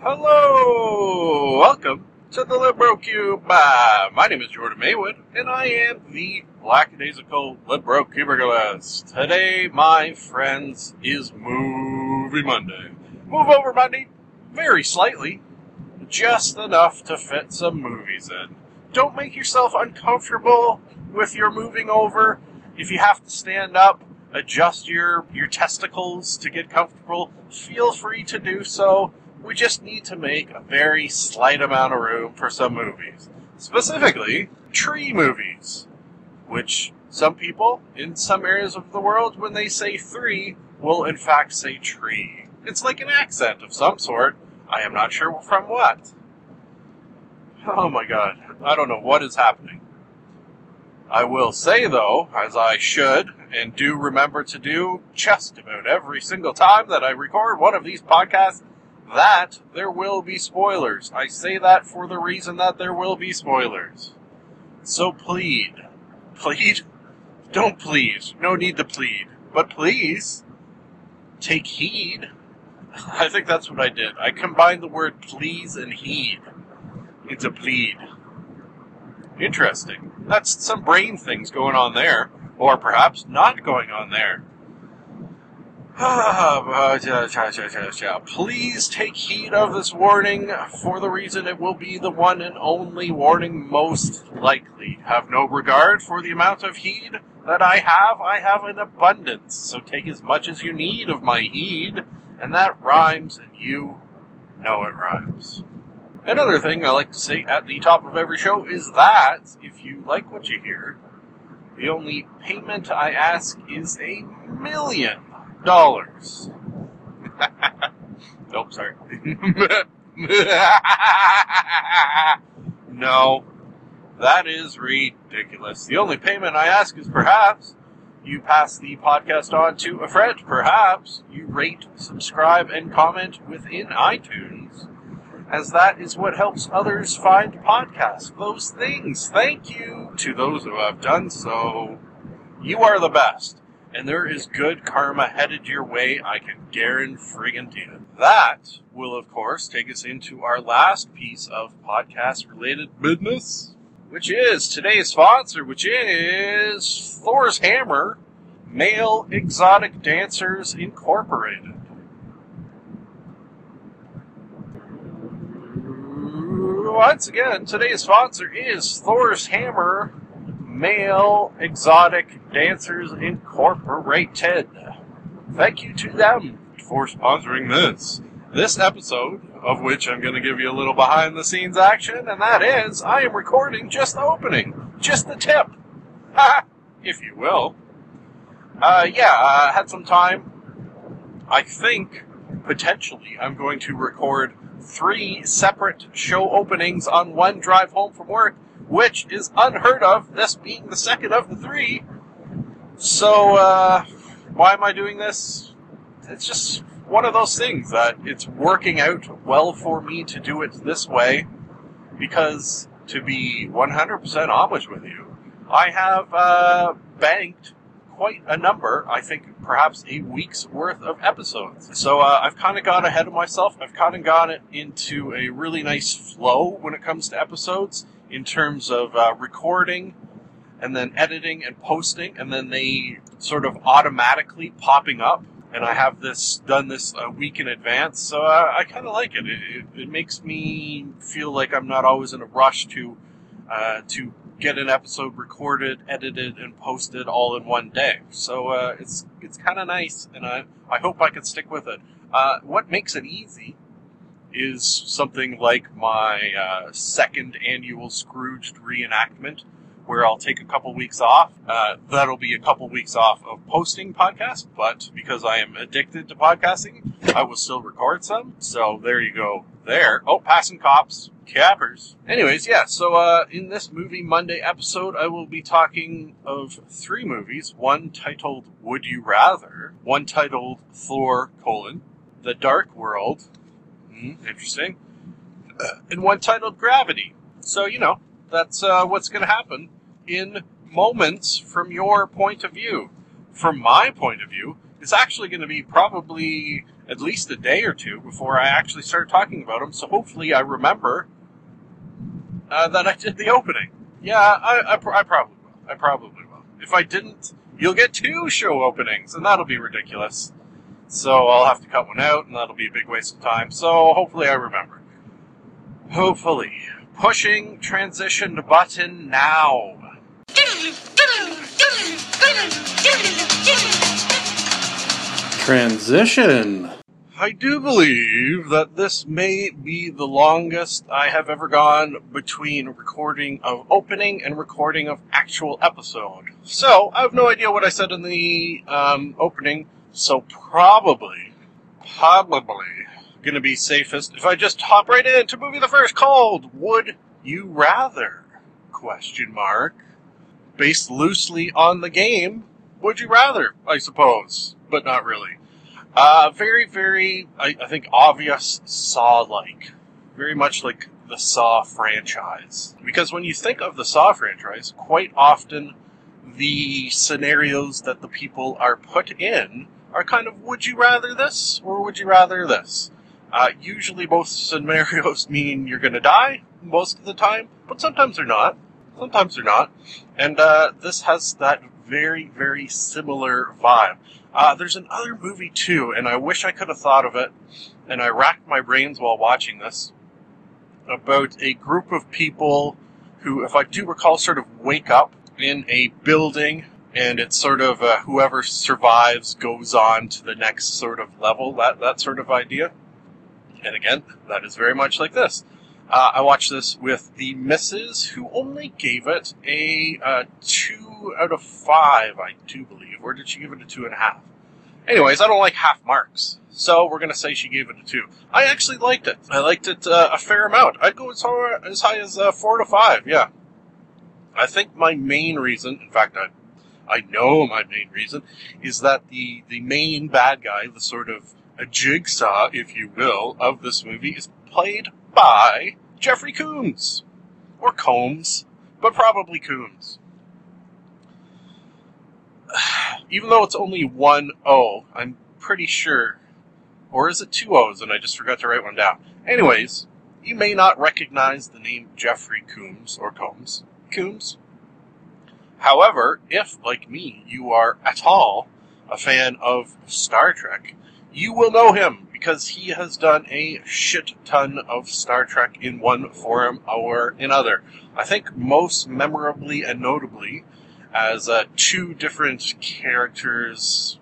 Hello! Welcome to the Libro Cube. Uh, my name is Jordan Maywood, and I am the lackadaisical Libro Cubiculist. Today, my friends, is Movie Monday. Move over Monday very slightly, just enough to fit some movies in. Don't make yourself uncomfortable with your moving over. If you have to stand up, adjust your, your testicles to get comfortable, feel free to do so. We just need to make a very slight amount of room for some movies. Specifically, tree movies. Which some people in some areas of the world, when they say three, will in fact say tree. It's like an accent of some sort. I am not sure from what. Oh my god. I don't know what is happening. I will say, though, as I should and do remember to do just about every single time that I record one of these podcasts, that there will be spoilers. I say that for the reason that there will be spoilers. So plead. Plead? Don't plead. No need to plead. But please, take heed. I think that's what I did. I combined the word please and heed into plead. Interesting. That's some brain things going on there. Or perhaps not going on there. Ah, please take heed of this warning for the reason it will be the one and only warning most likely. Have no regard for the amount of heed that I have. I have an abundance, so take as much as you need of my heed, and that rhymes, and you know it rhymes. Another thing I like to say at the top of every show is that if you like what you hear, the only payment I ask is a million dollars. nope, sorry. no, that is ridiculous. The only payment I ask is perhaps you pass the podcast on to a friend. Perhaps you rate, subscribe, and comment within iTunes, as that is what helps others find podcasts. Those things. Thank you to those who have done so. You are the best and there is good karma headed your way, I can guarantee it. That will, of course, take us into our last piece of podcast related business, which is today's sponsor, which is Thor's Hammer Male Exotic Dancers Incorporated. Once again, today's sponsor is Thor's Hammer Male Exotic Dancers Incorporated. Thank you to them for sponsoring this. This episode, of which I'm going to give you a little behind the scenes action, and that is I am recording just the opening, just the tip, if you will. Uh, yeah, I had some time. I think potentially I'm going to record three separate show openings on one drive home from work which is unheard of, this being the second of the three. So, uh, why am I doing this? It's just one of those things that it's working out well for me to do it this way because, to be 100% honest with you, I have uh, banked quite a number, I think perhaps a week's worth of episodes. So uh, I've kind of got ahead of myself. I've kind of got it into a really nice flow when it comes to episodes in terms of uh, recording and then editing and posting, and then they sort of automatically popping up. And I have this done this a week in advance, so uh, I kind of like it. It, it. it, makes me feel like I'm not always in a rush to uh, to get an episode recorded, edited, and posted all in one day. So uh, it's it's kind of nice, and I I hope I can stick with it. Uh, what makes it easy is something like my uh, second annual Scrooged reenactment, where I'll take a couple weeks off. Uh, that'll be a couple weeks off of posting podcasts, but because I am addicted to podcasting, I will still record some. So there you go. There. Oh, passing cops. Cappers. Anyways, yeah, so uh, in this Movie Monday episode, I will be talking of three movies. One titled Would You Rather, one titled Thor, colon, The Dark World, hmm, interesting, uh, and one titled Gravity. So, you know, that's uh, what's going to happen in moments from your point of view. From my point of view, it's actually going to be probably at least a day or two before I actually start talking about them. So hopefully I remember uh, that I did the opening. Yeah, I, I, I probably will. I probably will. If I didn't, you'll get two show openings, and that'll be ridiculous. So I'll have to cut one out, and that'll be a big waste of time. So hopefully I remember. Hopefully. Pushing transition button now. Transition. I do believe that this may be the longest I have ever gone between recording of opening and recording of actual episode. So, I have no idea what I said in the um, opening, so probably, probably gonna be safest if I just hop right into movie the first called Would You Rather? Question mark. Based loosely on the game, Would You Rather, I suppose, but not really. Uh, very, very, I, I think, obvious Saw like. Very much like the Saw franchise. Because when you think of the Saw franchise, quite often the scenarios that the people are put in are kind of would you rather this or would you rather this? Uh, usually both scenarios mean you're going to die most of the time, but sometimes they're not. Sometimes they're not. And uh, this has that very, very similar vibe. Uh, there's another movie too, and I wish I could have thought of it, and I racked my brains while watching this, about a group of people who, if I do recall, sort of wake up in a building, and it's sort of uh, whoever survives goes on to the next sort of level, that, that sort of idea. And again, that is very much like this. Uh, I watched this with the missus, who only gave it a uh, two out of five, I do believe. Or did she give it a two and a half? Anyways, I don't like half marks, so we're gonna say she gave it a two. I actually liked it. I liked it uh, a fair amount. I'd go as high as, high as uh, four to five. Yeah. I think my main reason, in fact, I, I know my main reason, is that the the main bad guy, the sort of a jigsaw, if you will, of this movie, is played by Jeffrey Combs. Or Combs, but probably Combs. Even though it's only one O, I'm pretty sure. Or is it two O's and I just forgot to write one down? Anyways, you may not recognize the name Jeffrey Combs or Combs. Combs. However, if, like me, you are at all a fan of Star Trek, you will know him because he has done a shit ton of Star Trek in one form or another. I think most memorably and notably as uh, two different characters.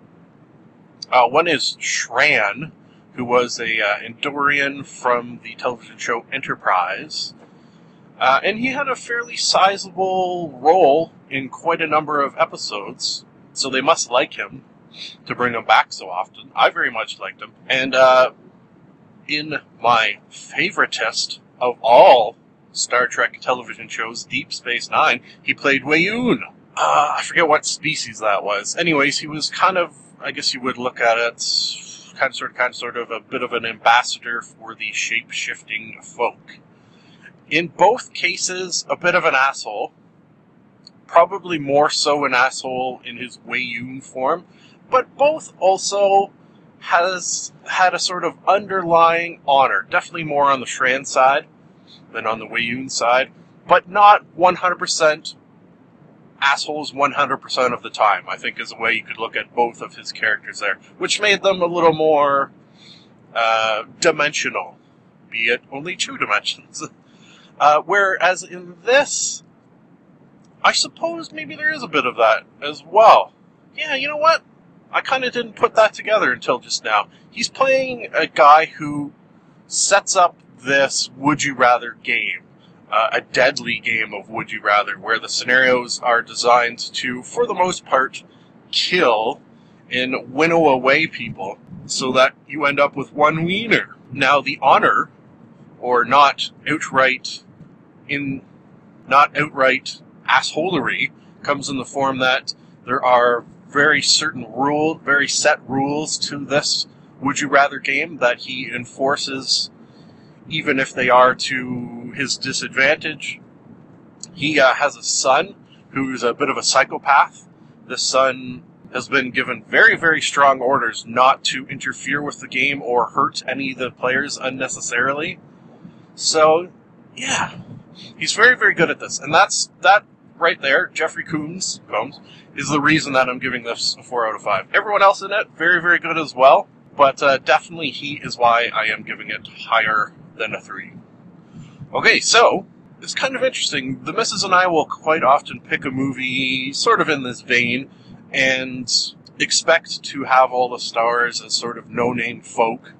Uh, one is Shran, who was a uh, Andorian from the television show Enterprise. Uh, and he had a fairly sizable role in quite a number of episodes, so they must like him to bring him back so often. I very much liked him. And uh, in my favoritist of all Star Trek television shows, Deep Space Nine, he played Weyoun. Uh, I forget what species that was. Anyways, he was kind of, I guess you would look at it, kind of sort of, kind of sort of a bit of an ambassador for the shape shifting folk. In both cases, a bit of an asshole. Probably more so an asshole in his Weyoun form, but both also has had a sort of underlying honor. Definitely more on the Shran side than on the Weyoun side, but not 100% assholes 100% of the time, I think is a way you could look at both of his characters there, which made them a little more uh, dimensional, be it only two dimensions. Uh, whereas in this, I suppose maybe there is a bit of that as well. Yeah, you know what? I kind of didn't put that together until just now. He's playing a guy who sets up this would you rather game uh, a deadly game of Would You Rather, where the scenarios are designed to, for the most part, kill and winnow away people so that you end up with one wiener. Now, the honor, or not outright in, not outright assholery, comes in the form that there are very certain rule, very set rules to this Would You Rather game that he enforces, even if they are to his disadvantage. He uh, has a son who's a bit of a psychopath. The son has been given very, very strong orders not to interfere with the game or hurt any of the players unnecessarily. So, yeah, he's very, very good at this, and that's that right there. Jeffrey Combs, Combs is the reason that I'm giving this a four out of five. Everyone else in it, very, very good as well, but uh, definitely he is why I am giving it higher than a three. Okay, so it's kind of interesting. The missus and I will quite often pick a movie sort of in this vein and expect to have all the stars as sort of no-name folk,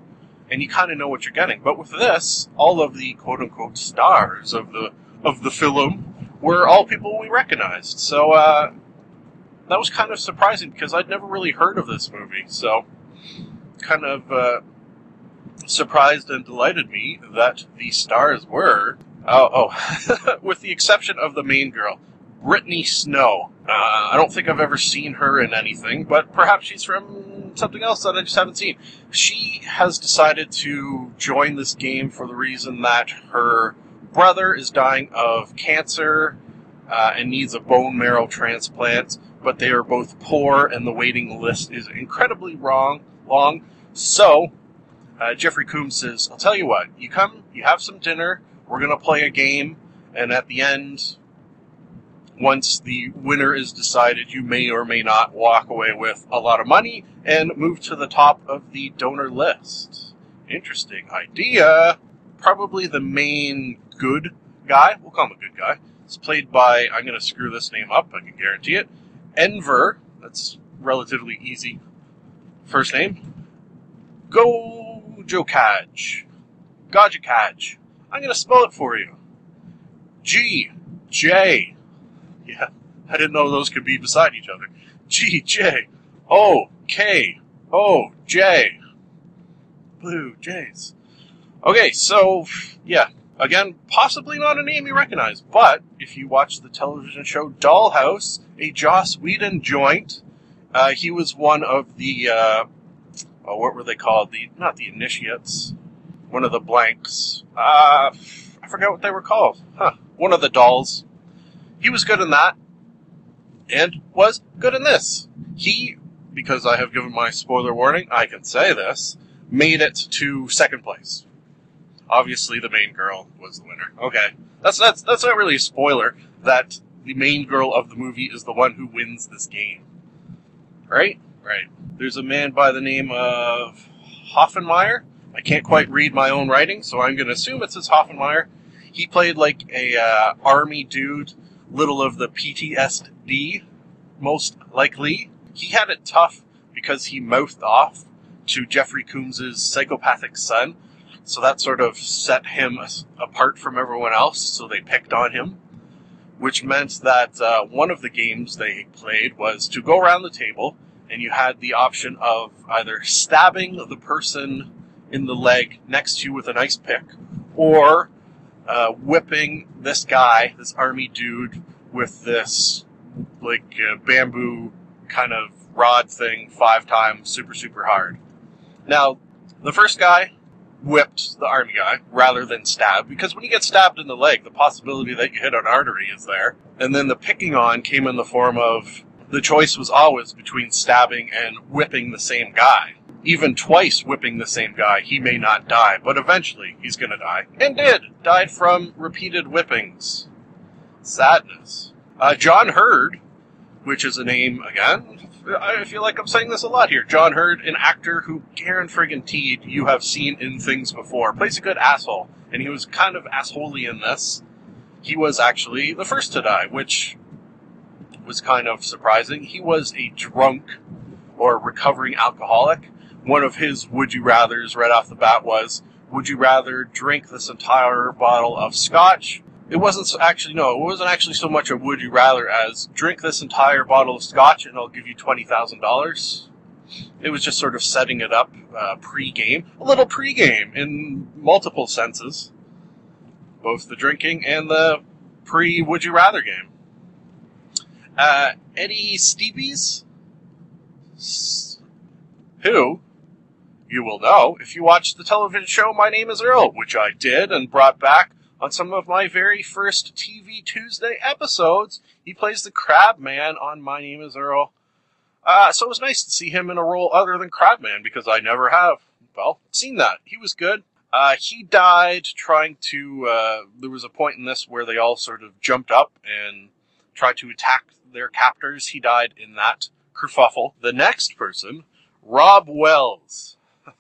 and you kind of know what you're getting. But with this, all of the quote-unquote stars of the of the film were all people we recognized. So uh, that was kind of surprising because I'd never really heard of this movie. So kind of uh, surprised and delighted me that the stars were. Oh, oh. with the exception of the main girl, Brittany Snow. Uh, I don't think I've ever seen her in anything, but perhaps she's from something else that I just haven't seen. She has decided to join this game for the reason that her brother is dying of cancer uh, and needs a bone marrow transplant, but they are both poor and the waiting list is incredibly wrong, long. So, uh, Jeffrey Combs says, I'll tell you what, you come, you have some dinner, we're going to play a game, and at the end, once the winner is decided, you may or may not walk away with a lot of money and move to the top of the donor list. Interesting idea. Probably the main good guy, we'll call him a good guy, it's played by, I'm going to screw this name up, I can guarantee it, Enver, that's relatively easy first name, Gojokaj. Gojokaj. I'm going to spell it for you. G, J, yeah, I didn't know those could be beside each other. G, J, O, K, O, J. Blue Jays. Okay, so, yeah, again, possibly not a name you recognize, but if you watch the television show Dollhouse, a Joss Whedon joint, uh, he was one of the, uh, oh, what were they called? The Not the initiates, one of the blanks. Uh, I forgot what they were called. Huh. One of the dolls. He was good in that, and was good in this. He, because I have given my spoiler warning, I can say this, made it to second place. Obviously, the main girl was the winner. Okay, that's that's that's not really a spoiler. That the main girl of the movie is the one who wins this game. Right? Right. There's a man by the name of Hoffenmeyer. I can't quite read my own writing, so I'm going to assume it says Hoffenmeyer. He played like a uh, army dude little of the PTSD, most likely. He had it tough because he mouthed off to Jeffrey Combs's psychopathic son, so that sort of set him apart from everyone else, so they picked on him. Which meant that uh, one of the games they played was to go around the table, and you had the option of either stabbing the person in the leg next to you with an ice pick, or uh, whipping this guy, this army dude, with this like uh, bamboo kind of rod thing five times, super super hard. Now, the first guy whipped the army guy rather than stabbed because when you get stabbed in the leg, the possibility that you hit an artery is there. And then the picking on came in the form of the choice was always between stabbing and whipping the same guy even twice whipping the same guy, he may not die, but eventually he's gonna die. And did. Died from repeated whippings. Sadness. Uh, John Heard, which is a name, again, I feel like I'm saying this a lot here. John Heard, an actor who, Garen friggin' Teed, you have seen in things before, plays a good asshole, and he was kind of assholey in this. He was actually the first to die, which was kind of surprising. He was a drunk or recovering alcoholic one of his would you rathers right off the bat was would you rather drink this entire bottle of scotch it wasn't actually no, it wasn't actually so much a would you rather as drink this entire bottle of scotch and I'll give you twenty thousand dollars. It was just sort of setting it up uh, pre-game, a little pre-game in multiple senses, both the drinking and the pre would you rather game. Uh, Eddie Steeples, who you will know if you watched the television show My Name is Earl, which I did and brought back on some of my very first TV Tuesday episodes. He plays the Crab Man on My Name is Earl. Uh, so it was nice to see him in a role other than Crabman because I never have, well, seen that. He was good. Uh, he died trying to, uh, there was a point in this where they all sort of jumped up and tried to attack their captors. He died in that kerfuffle. The next person, Robb Wells.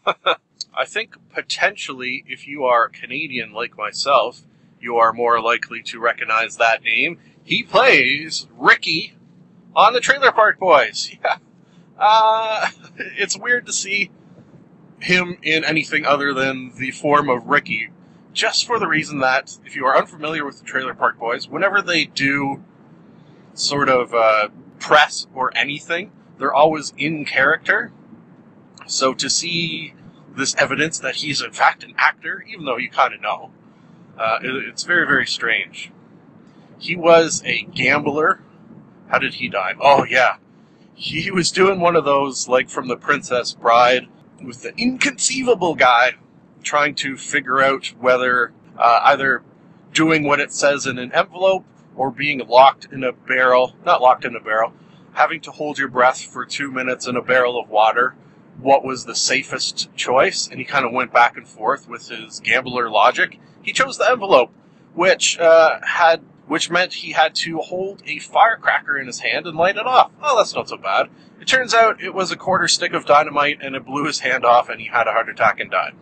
I think potentially, if you are Canadian like myself, you are more likely to recognize that name. He plays Ricky on the Trailer Park Boys. Yeah. Uh, it's weird to see him in anything other than the form of Ricky, just for the reason that if you are unfamiliar with the Trailer Park Boys, whenever they do sort of uh, press or anything, they're always in character. So to see this evidence that he's in fact an actor, even though you kind of know, uh, it, it's very, very strange. He was a gambler how did he die? Oh, yeah. He was doing one of those, like from The Princess Bride, with the inconceivable guy trying to figure out whether uh, either doing what it says in an envelope or being locked in a barrel, not locked in a barrel, having to hold your breath for two minutes in a barrel of water, what was the safest choice? And he kind of went back and forth with his gambler logic. He chose the envelope, which uh, had which meant he had to hold a firecracker in his hand and light it off. Oh, that's not so bad. It turns out it was a quarter stick of dynamite and it blew his hand off and he had a heart attack and died.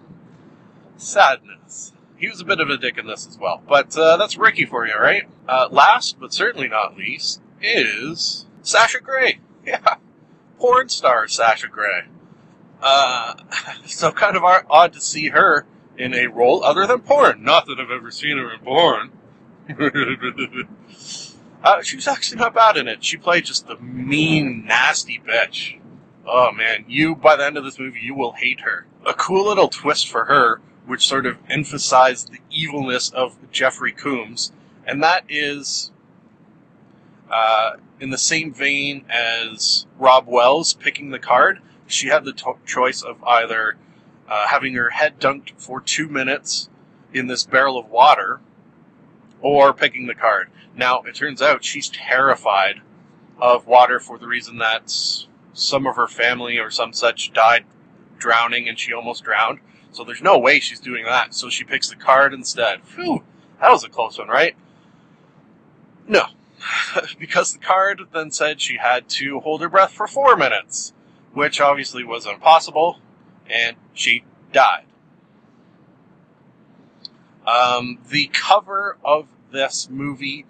Sadness. He was a bit of a dick in this as well. But uh, that's Ricky for you, right? Uh, last, but certainly not least, is Sasha Grey. Yeah. Porn star Sasha Grey. Uh, so kind of odd to see her in a role other than porn. Not that I've ever seen her in porn. uh, she was actually not bad in it. She played just the mean, nasty bitch. Oh man, you, by the end of this movie, you will hate her. A cool little twist for her, which sort of emphasized the evilness of Jeffrey Combs, and that is, uh, in the same vein as Robb Wells picking the card, she had the to- choice of either uh, having her head dunked for two minutes in this barrel of water, or picking the card. Now, it turns out she's terrified of water for the reason that some of her family or some such died drowning and she almost drowned. So there's no way she's doing that. So she picks the card instead. Phew, that was a close one, right? No. because the card then said she had to hold her breath for four minutes, which obviously was impossible, and she died. Um, the cover of this movie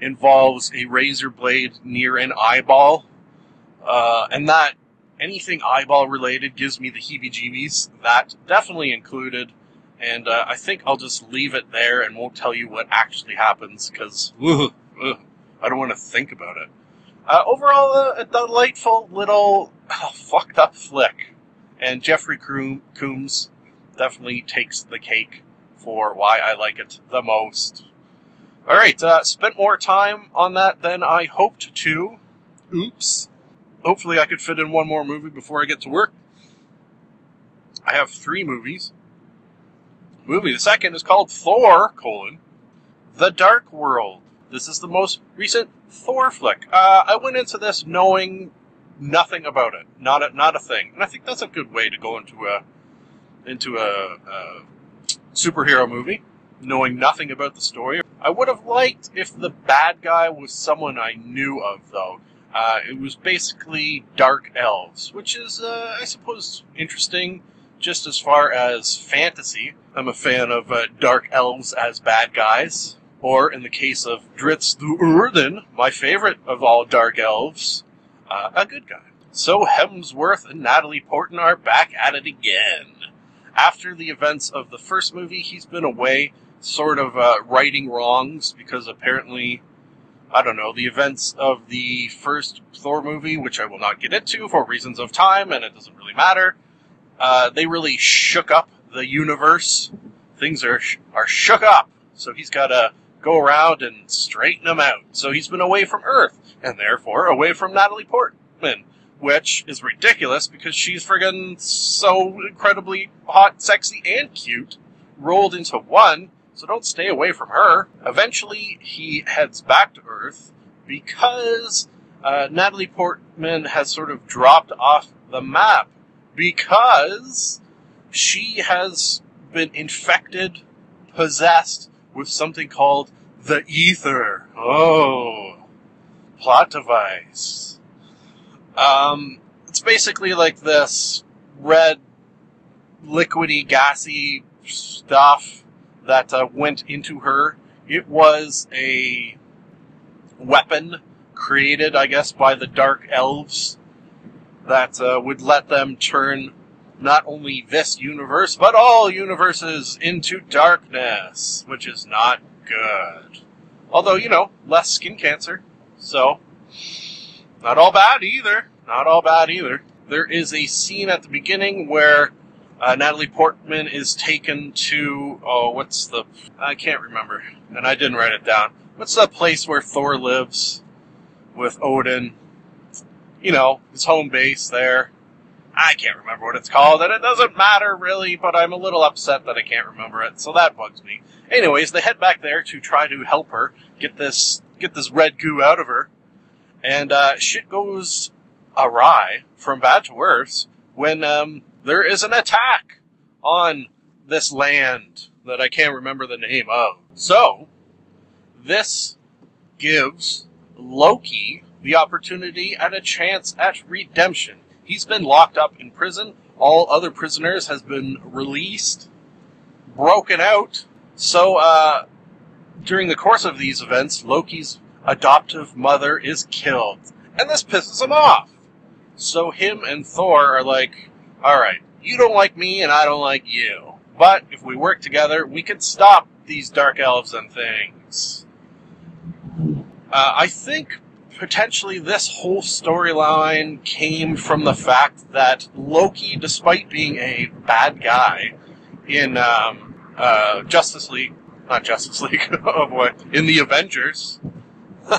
involves a razor blade near an eyeball, uh, and that anything eyeball related gives me the heebie-jeebies. That definitely included, and uh, I think I'll just leave it there and won't tell you what actually happens because I don't want to think about it. Uh, overall, uh, a delightful little fucked up flick, and Jeffrey Combs definitely takes the cake for why I like it the most. All right, uh, spent more time on that than I hoped to. Oops. Hopefully, I could fit in one more movie before I get to work. I have three movies. Movie the second is called Thor: colon, The Dark World. This is the most recent Thor flick. Uh, I went into this knowing nothing about it, not a, not a thing, and I think that's a good way to go into a into a, a superhero movie, knowing nothing about the story. I would have liked if the bad guy was someone I knew of, though. Uh, it was basically dark elves, which is, uh, I suppose, interesting just as far as fantasy. I'm a fan of uh, dark elves as bad guys. Or, in the case of Drizzt Do'Urden, my favorite of all dark elves, uh, a good guy. So Hemsworth and Natalie Portman are back at it again. after the events of the first movie, he's been away, sort of uh, righting wrongs because apparently, I don't know, the events of the first Thor movie, which I will not get into for reasons of time, and it doesn't really matter. Uh, they really shook up the universe. Things are are shook up, so he's got to go around and straighten him out. So he's been away from Earth, and therefore away from Natalie Portman, which is ridiculous because she's friggin' so incredibly hot, sexy, and cute rolled into one. So don't stay away from her. Eventually, he heads back to Earth because uh, Natalie Portman has sort of dropped off the map because she has been infected, possessed with something called the ether. Oh, plot device. Um, it's basically like this red, liquidy, gassy stuff that uh, went into her. It was a weapon created, I guess, by the dark elves that uh, would let them turn not only this universe, but all universes into darkness, which is not good. Although, you know, less skin cancer, so not all bad either. Not all bad either. There is a scene at the beginning where uh, Natalie Portman is taken to, oh, what's the, I can't remember, and I didn't write it down. What's the place where Thor lives with Odin? You know, his home base there. I can't remember what it's called, and it doesn't matter really, but I'm a little upset that I can't remember it, so that bugs me. Anyways, they head back there to try to help her get this get this red goo out of her, and uh, shit goes awry from bad to worse when um, there is an attack on this land that I can't remember the name of. So, this gives Loki the opportunity and a chance at redemption. He's been locked up in prison. All other prisoners has been released, broken out. So, uh, during the course of these events, Loki's adoptive mother is killed. And this pisses him off. So him and Thor are like, alright, you don't like me and I don't like you. But if we work together, we can stop these dark elves and things. Uh, I think potentially this whole storyline came from the fact that Loki, despite being a bad guy in um, uh, Justice League, not Justice League, oh boy, in the Avengers,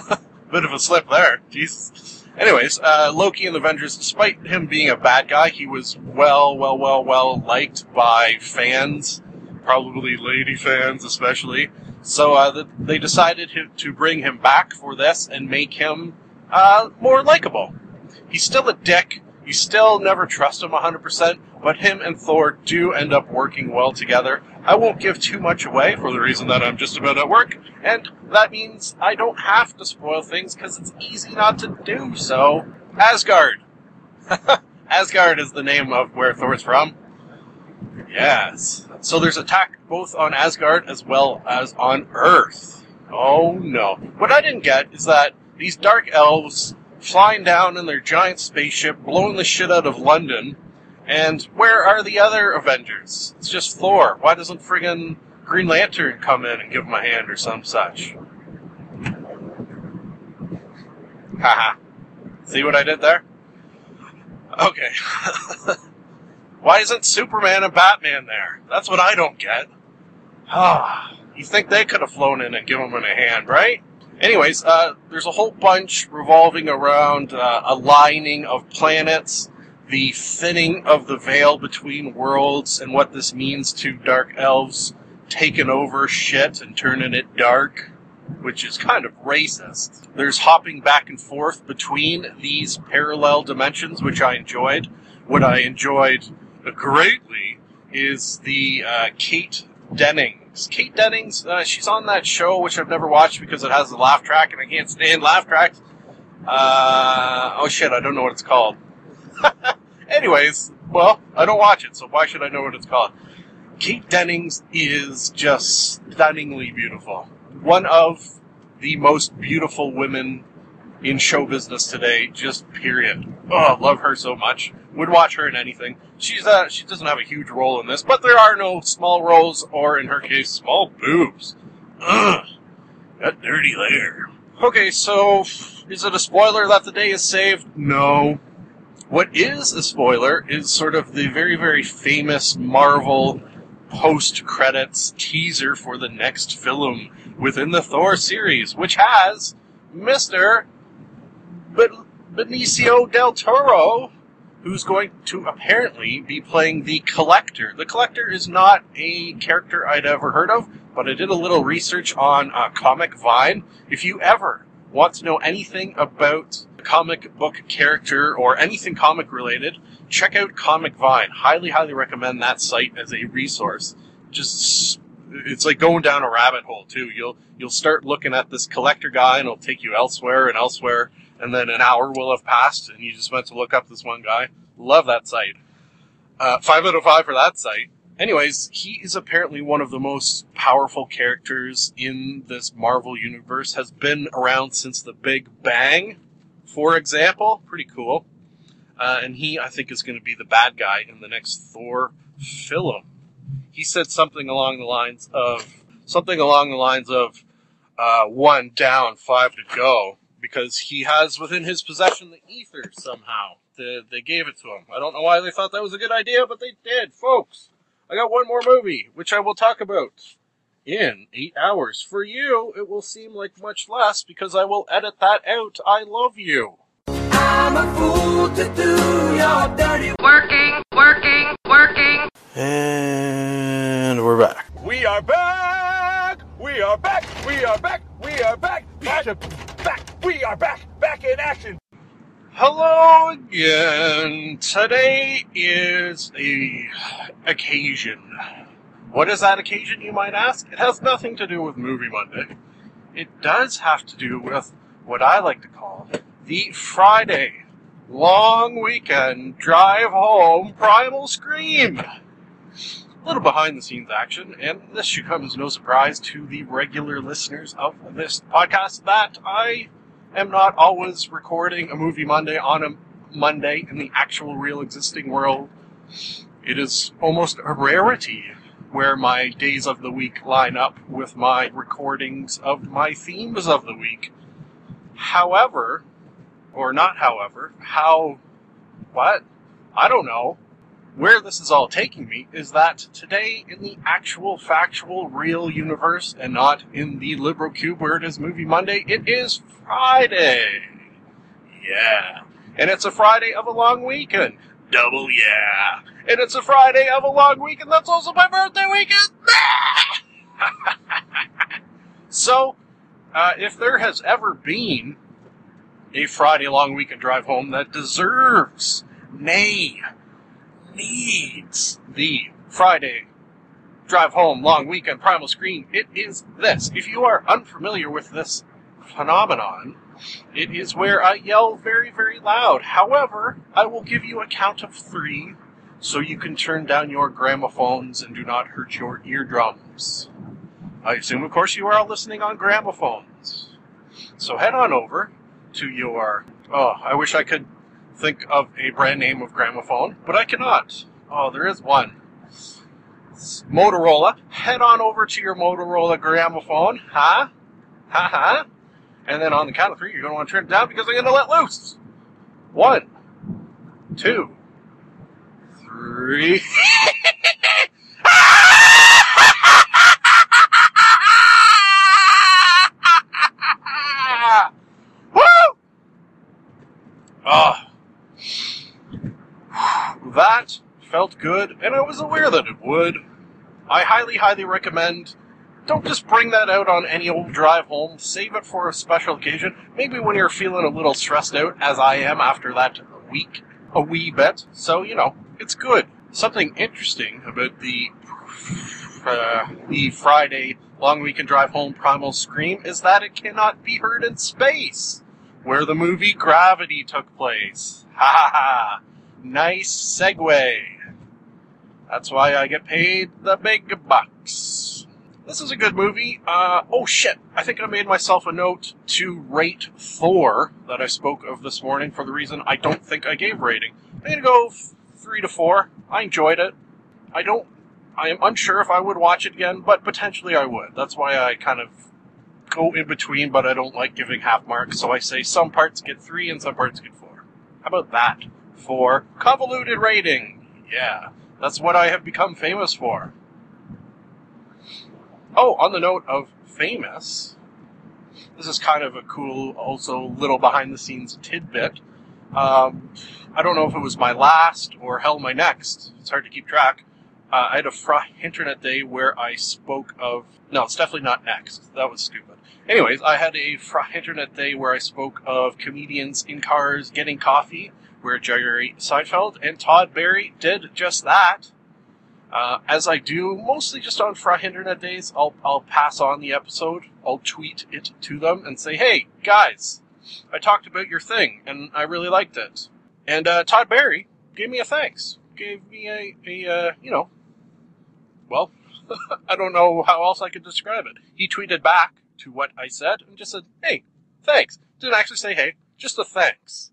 bit of a slip there, Jesus. Anyways, uh, Loki in the Avengers, despite him being a bad guy, he was well, well, well, well liked by fans, probably lady fans especially. So uh, they decided to bring him back for this and make him uh, more likable. He's still a dick. You still never trust him 100%, but him and Thor do end up working well together. I won't give too much away for the reason that I'm just about at work, and that means I don't have to spoil things because it's easy not to do so. Asgard. Asgard is the name of where Thor's from. Yes. So there's attack both on Asgard as well as on Earth. Oh no. What I didn't get is that these dark elves flying down in their giant spaceship, blowing the shit out of London, and where are the other Avengers? It's just Thor. Why doesn't friggin' Green Lantern come in and give him a hand or some such? Haha. See what I did there? Okay. Why isn't Superman and Batman there? That's what I don't get. Ah, you think they could have flown in and given him a hand, right? Anyways, uh, there's a whole bunch revolving around uh, aligning of planets, the thinning of the veil between worlds, and what this means to dark elves taking over shit and turning it dark, which is kind of racist. There's hopping back and forth between these parallel dimensions, which I enjoyed. What I enjoyed greatly is the uh, Kate Dennings. Kate Dennings, uh, she's on that show which I've never watched because it has a laugh track and I can't stand laugh tracks. Uh, oh shit, I don't know what it's called. Anyways, well, I don't watch it, so why should I know what it's called? Kate Dennings is just stunningly beautiful. One of the most beautiful women in show business today, just period. Oh, love her so much. Would watch her in anything. She's uh, she doesn't have a huge role in this, but there are no small roles, or in her case, small boobs. Ugh, that dirty lair. Okay, so is it a spoiler that the day is saved? No. What is a spoiler is sort of the very, very famous Marvel post credits teaser for the next film within the Thor series, which has Mr. Benicio del Toro, who's going to apparently be playing the Collector. The Collector is not a character I'd ever heard of, but I did a little research on uh, Comic Vine. If you ever want to know anything about a comic book character or anything comic related, check out Comic Vine. Highly, highly recommend that site as a resource. Just it's like going down a rabbit hole too. You'll you'll start looking at this collector guy and it'll take you elsewhere and elsewhere and then an hour will have passed and you just went to look up this one guy. Love that site. Uh, five out of five for that site. Anyways, he is apparently one of the most powerful characters in this Marvel universe. Has been around since the Big Bang, for example. Pretty cool. Uh, and he, I think, is going to be the bad guy in the next Thor film. He said something along the lines of something along the lines of uh, one down, five to go, because he has within his possession the ether somehow. The, they gave it to him. I don't know why they thought that was a good idea, but they did, folks. I got one more movie, which I will talk about in eight hours. For you, it will seem like much less because I will edit that out. I love you. I'm a fool to do your dirty working, working, working. And we're back. We are back. We are back. We are back. We are back. Back. Back. We are back. Back in action. Hello again. Today is a occasion. What is that occasion, you might ask? It has nothing to do with Movie Monday. It does have to do with what I like to call the Friday long weekend drive home primal scream. A little behind the scenes action, and this should come as no surprise to the regular listeners of this podcast that I am not always recording a movie Monday on a Monday in the actual real existing world. It is almost a rarity where my days of the week line up with my recordings of my themes of the week. However, or not however, how, what? I don't know. Where this is all taking me is that today, in the actual, factual, real universe, and not in the Libro Cube where it is Movie Monday, it is Friday. Yeah. And it's a Friday of a long weekend. Double yeah. And it's a Friday of a long weekend that's also my birthday weekend. so, uh, if there has ever been a Friday long weekend drive home that deserves, nay, needs the Friday drive home long weekend primal screen, it is this. If you are unfamiliar with this phenomenon, it is where I yell very, very loud. However, I will give you a count of three so you can turn down your gramophones and do not hurt your eardrums. I assume, of course, you are all listening on gramophones. So head on over to your. Oh, I wish I could think of a brand name of gramophone, but I cannot. Oh, there is one. It's Motorola. Head on over to your Motorola gramophone. Huh? Ha ha. And then on the count of three, you're going to want to turn it down because I'm going to let loose. One, two, three. Woo! Ah. That felt good, and I was aware that it would. I highly, highly recommend. Don't just bring that out on any old drive home. Save it for a special occasion. Maybe when you're feeling a little stressed out, as I am after that week, a wee bit. So, you know, it's good. Something interesting about the uh, the Friday long weekend drive home primal scream is that it cannot be heard in space, where the movie Gravity took place. Ha ha ha! Nice segue. That's why I get paid the big bucks. this is a good movie. Uh, oh shit! I think I made myself a note to rate Thor that I spoke of this morning for the reason I don't think I gave rating. I'm gonna go three to four. I enjoyed it. I don't. I am unsure if I would watch it again, but potentially I would. That's why I kind of go in between, but I don't like giving half marks. So I say some parts get three and some parts get four. How about that for convoluted rating? Yeah, that's what I have become famous for. Oh, on the note of famous, this is kind of a cool, also little behind the scenes tidbit. Um, I don't know if it was my last or hell my next. It's hard to keep track. Uh, I had a Fra Internet Day where I spoke of. No, it's definitely not next. That was stupid. Anyways, I had a Fra Internet Day where I spoke of comedians in cars getting coffee, where Jerry Seinfeld and Todd Barry did just that. Uh, as I do mostly just on Fra Internet Days, I'll, I'll pass on the episode. I'll tweet it to them and say, hey, guys, I talked about your thing and I really liked it. And uh, Todd Barry gave me a thanks. Gave me a, a uh, you know, well, I don't know how else I could describe it. He tweeted back to what I said and just said, hey, thanks. Didn't actually say hey, just a thanks.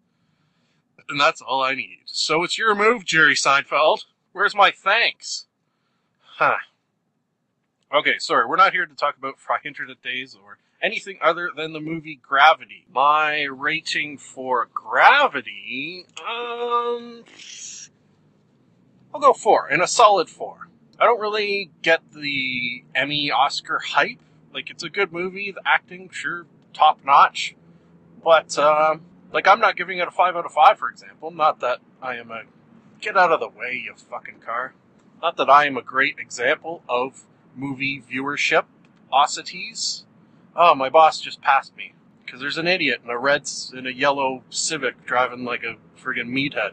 And that's all I need. So it's your move, Jerry Seinfeld. Where's my thanks? Huh. Okay, sorry, we're not here to talk about Fry Internet Days or anything other than the movie Gravity. My rating for Gravity, um, I'll go four, and a solid four. I don't really get the Emmy Oscar hype. Like, it's a good movie, the acting, sure, top notch. But, uh, like, I'm not giving it a 5 out of 5, for example. Not that I am a. Get out of the way, you fucking car. Not that I am a great example of movie viewership osities. Oh, my boss just passed me. Because there's an idiot in a red in a yellow Civic driving like a friggin' meathead.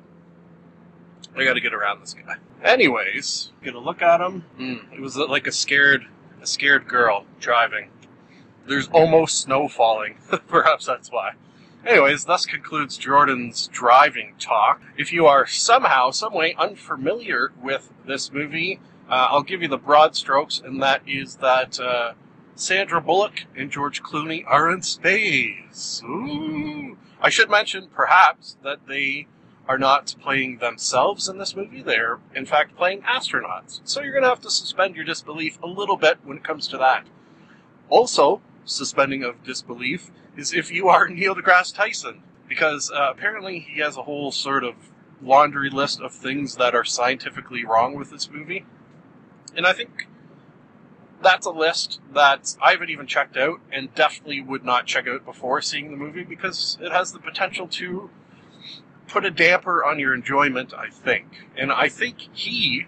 I gotta get around this guy. Anyways, get a look at him. Mm, it was like a scared, a scared girl driving. There's almost snow falling. Perhaps that's why. Anyways, thus concludes Jordan's driving talk. If you are somehow, some way unfamiliar with this movie, uh, I'll give you the broad strokes, and that is that uh, Sandra Bullock and George Clooney are in space. Ooh. I should mention, perhaps, that they are not playing themselves in this movie. They're, in fact, playing astronauts. So you're going to have to suspend your disbelief a little bit when it comes to that. Also, suspending of disbelief is if you are Neil deGrasse Tyson, because uh, apparently he has a whole sort of laundry list of things that are scientifically wrong with this movie. And I think that's a list that I haven't even checked out and definitely would not check out before seeing the movie because it has the potential to put a damper on your enjoyment, I think. And I think he,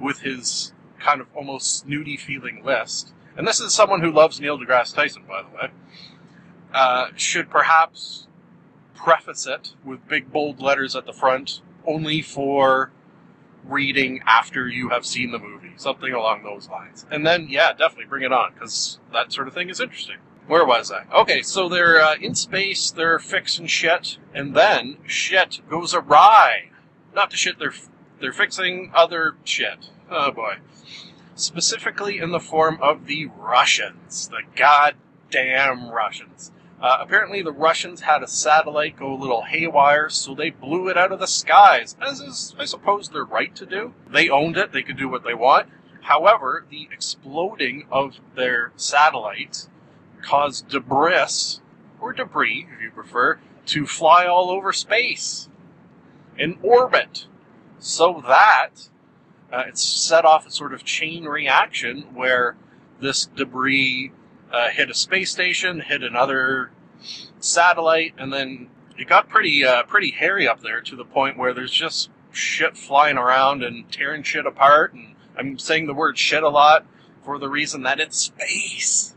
with his kind of almost snooty feeling list, and this is someone who loves Neil deGrasse Tyson, by the way, uh, should perhaps preface it with big bold letters at the front, only for reading after you have seen the movie, something along those lines. And then, yeah, definitely bring it on, because that sort of thing is interesting. Where was I? Okay, so they're uh, in space, they're fixing shit, and then shit goes awry. Not the shit they're they're fixing, other shit. Oh boy. Specifically in the form of the Russians, the goddamn Russians. Uh, apparently, the Russians had a satellite go a little haywire, so they blew it out of the skies, as is, I suppose, their right to do. They owned it, they could do what they want. However, the exploding of their satellite caused debris, or debris, if you prefer, to fly all over space in orbit. So that uh, it set off a sort of chain reaction where this debris uh, hit a space station, hit another satellite, and then it got pretty uh, pretty hairy up there to the point where there's just shit flying around and tearing shit apart. And I'm saying the word shit a lot for the reason that it's space.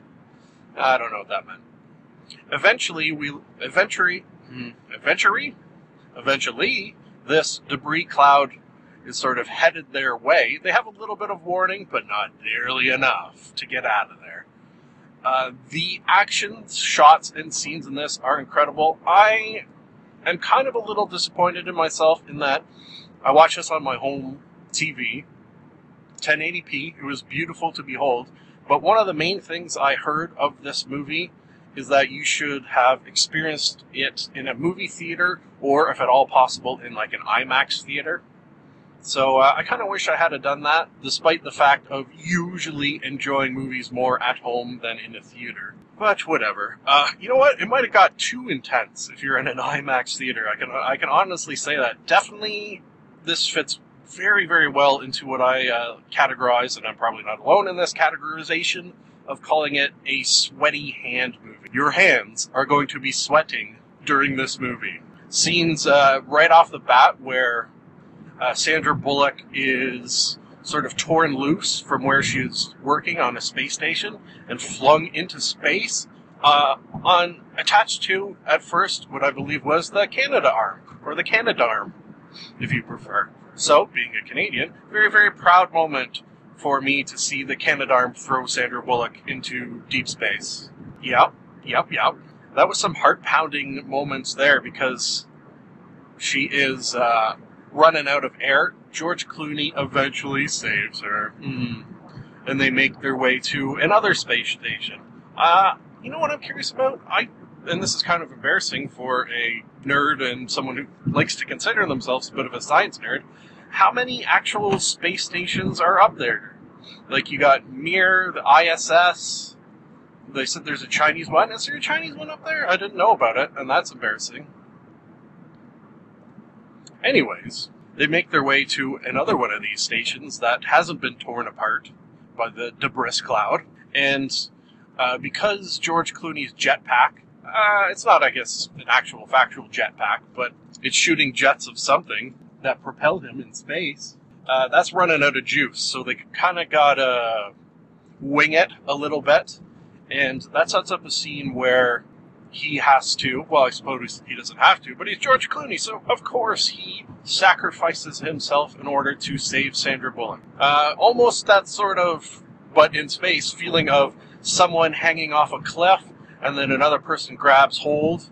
I don't know what that meant. Eventually, we eventually, hmm, eventually, eventually, this debris cloud is sort of headed their way. They have a little bit of warning, but not nearly enough to get out of there. Uh, the actions, shots, and scenes in this are incredible. I am kind of a little disappointed in myself in that I watched this on my home TV, 1080p. It was beautiful to behold. But one of the main things I heard of this movie is that you should have experienced it in a movie theater or, if at all possible, in like an IMAX theater. So uh, I kind of wish I had done that, despite the fact of usually enjoying movies more at home than in a theater. But whatever. Uh, you know what? It might have got too intense if you're in an IMAX theater. I can I can honestly say that. Definitely, this fits very very well into what I uh, categorize, and I'm probably not alone in this categorization of calling it a sweaty hand movie. Your hands are going to be sweating during this movie. Scenes uh, right off the bat where uh, Sandra Bullock is sort of torn loose from where she is working on a space station and flung into space uh, on attached to at first what I believe was the Canada arm or the Canada arm, if you prefer. So, being a Canadian, very very proud moment for me to see the Canadarm throw Sandra Bullock into deep space. Yep, yep, yep. That was some heart pounding moments there because she is uh, running out of air. George Clooney eventually saves her. Mm. And they make their way to another space station. Uh, you know what I'm curious about? I and this is kind of embarrassing for a nerd and someone who likes to consider themselves a bit of a science nerd. How many actual space stations are up there? Like you got Mir, the ISS. They said there's a Chinese one. Is there a Chinese one up there? I didn't know about it, and that's embarrassing. Anyways, they make their way to another one of these stations that hasn't been torn apart by the debris cloud. And uh, because George Clooney's jetpack, uh, it's not, I guess, an actual factual jetpack, but it's shooting jets of something that propel him in space. Uh, that's running out of juice, so they kind of gotta wing it a little bit. And that sets up a scene where he has to, well, I suppose he doesn't have to, but he's George Clooney, so of course he sacrifices himself in order to save Sandra Bullock. Uh, almost that sort of, but in space, feeling of someone hanging off a cliff and then another person grabs hold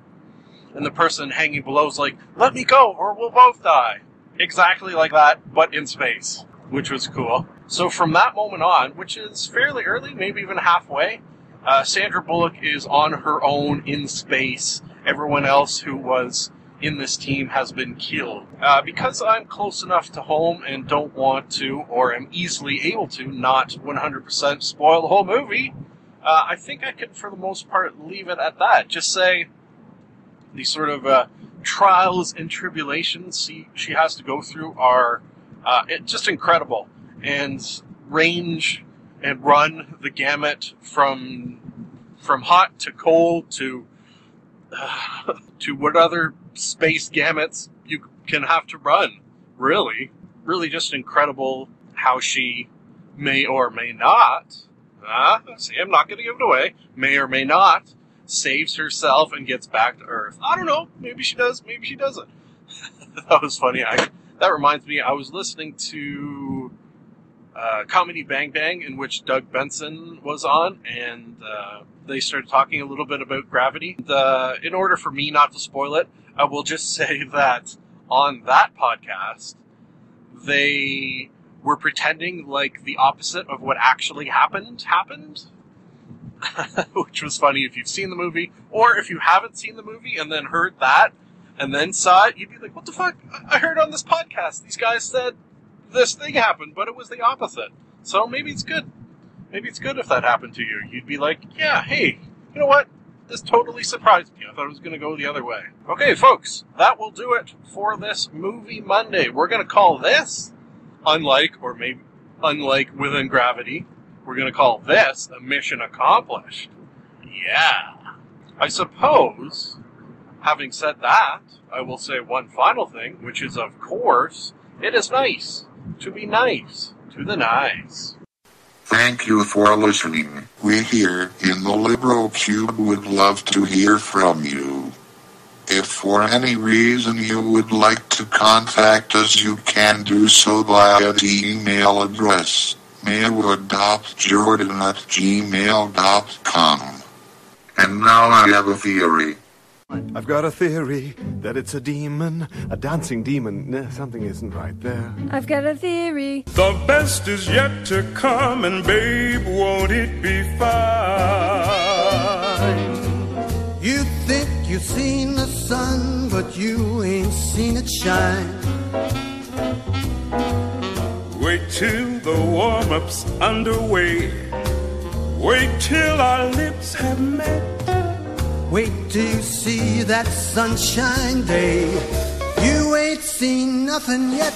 and the person hanging below is like, let me go or we'll both die. Exactly like that, but in space, which was cool. So from that moment on, which is fairly early, maybe even halfway, uh, Sandra Bullock is on her own in space. Everyone else who was in this team has been killed. Uh, because I'm close enough to home and don't want to, or am easily able to, not 100% spoil the whole movie, uh, I think I can, for the most part, leave it at that. Just say the sort of uh, trials and tribulations she, she has to go through are uh, it, just incredible and range and run the gamut from from hot to cold to uh, to what other space gamuts you can have to run. Really, really, just incredible how she may or may not. Uh, see, I'm not going to give it away. May or may not saves herself and gets back to Earth. I don't know. Maybe she does. Maybe she doesn't. that was funny. I, that reminds me. I was listening to uh, Comedy Bang Bang, in which Doug Benson was on, and uh, they started talking a little bit about gravity. Uh, in order for me not to spoil it, I will just say that on that podcast, they were pretending like the opposite of what actually happened happened. Which was funny if you've seen the movie, or if you haven't seen the movie and then heard that and then saw it, you'd be like, what the fuck? I heard on this podcast these guys said this thing happened, but it was the opposite. So maybe it's good. Maybe it's good if that happened to you. You'd be like, yeah, hey, you know what? This totally surprised me. I thought it was going to go the other way. Okay, folks, that will do it for this Movie Monday. We're going to call this, unlike, or maybe unlike Within Gravity, we're going to call this a mission accomplished. Yeah. I suppose, having said that, I will say one final thing, which is, of course, it is nice to be nice to the nice. Thank you for listening. We here in the Libro Cube would love to hear from you. If for any reason you would like to contact us, you can do so via the email address maywood.jordan at gmail.com. And now I have a theory. I've got a theory that it's a demon, a dancing demon. Nah, something isn't right there. I've got a theory. The best is yet to come, and babe, won't it be fine? You think you've seen the sun, but you ain't seen it shine. Till the warm up's underway. Wait till our lips have met. Wait till you see that sunshine day. You ain't seen nothing yet.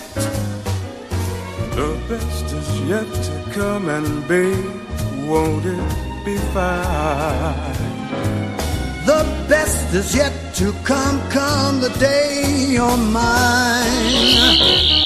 The best is yet to come, and babe, won't it be fine? The best is yet to come, come the day you're mine.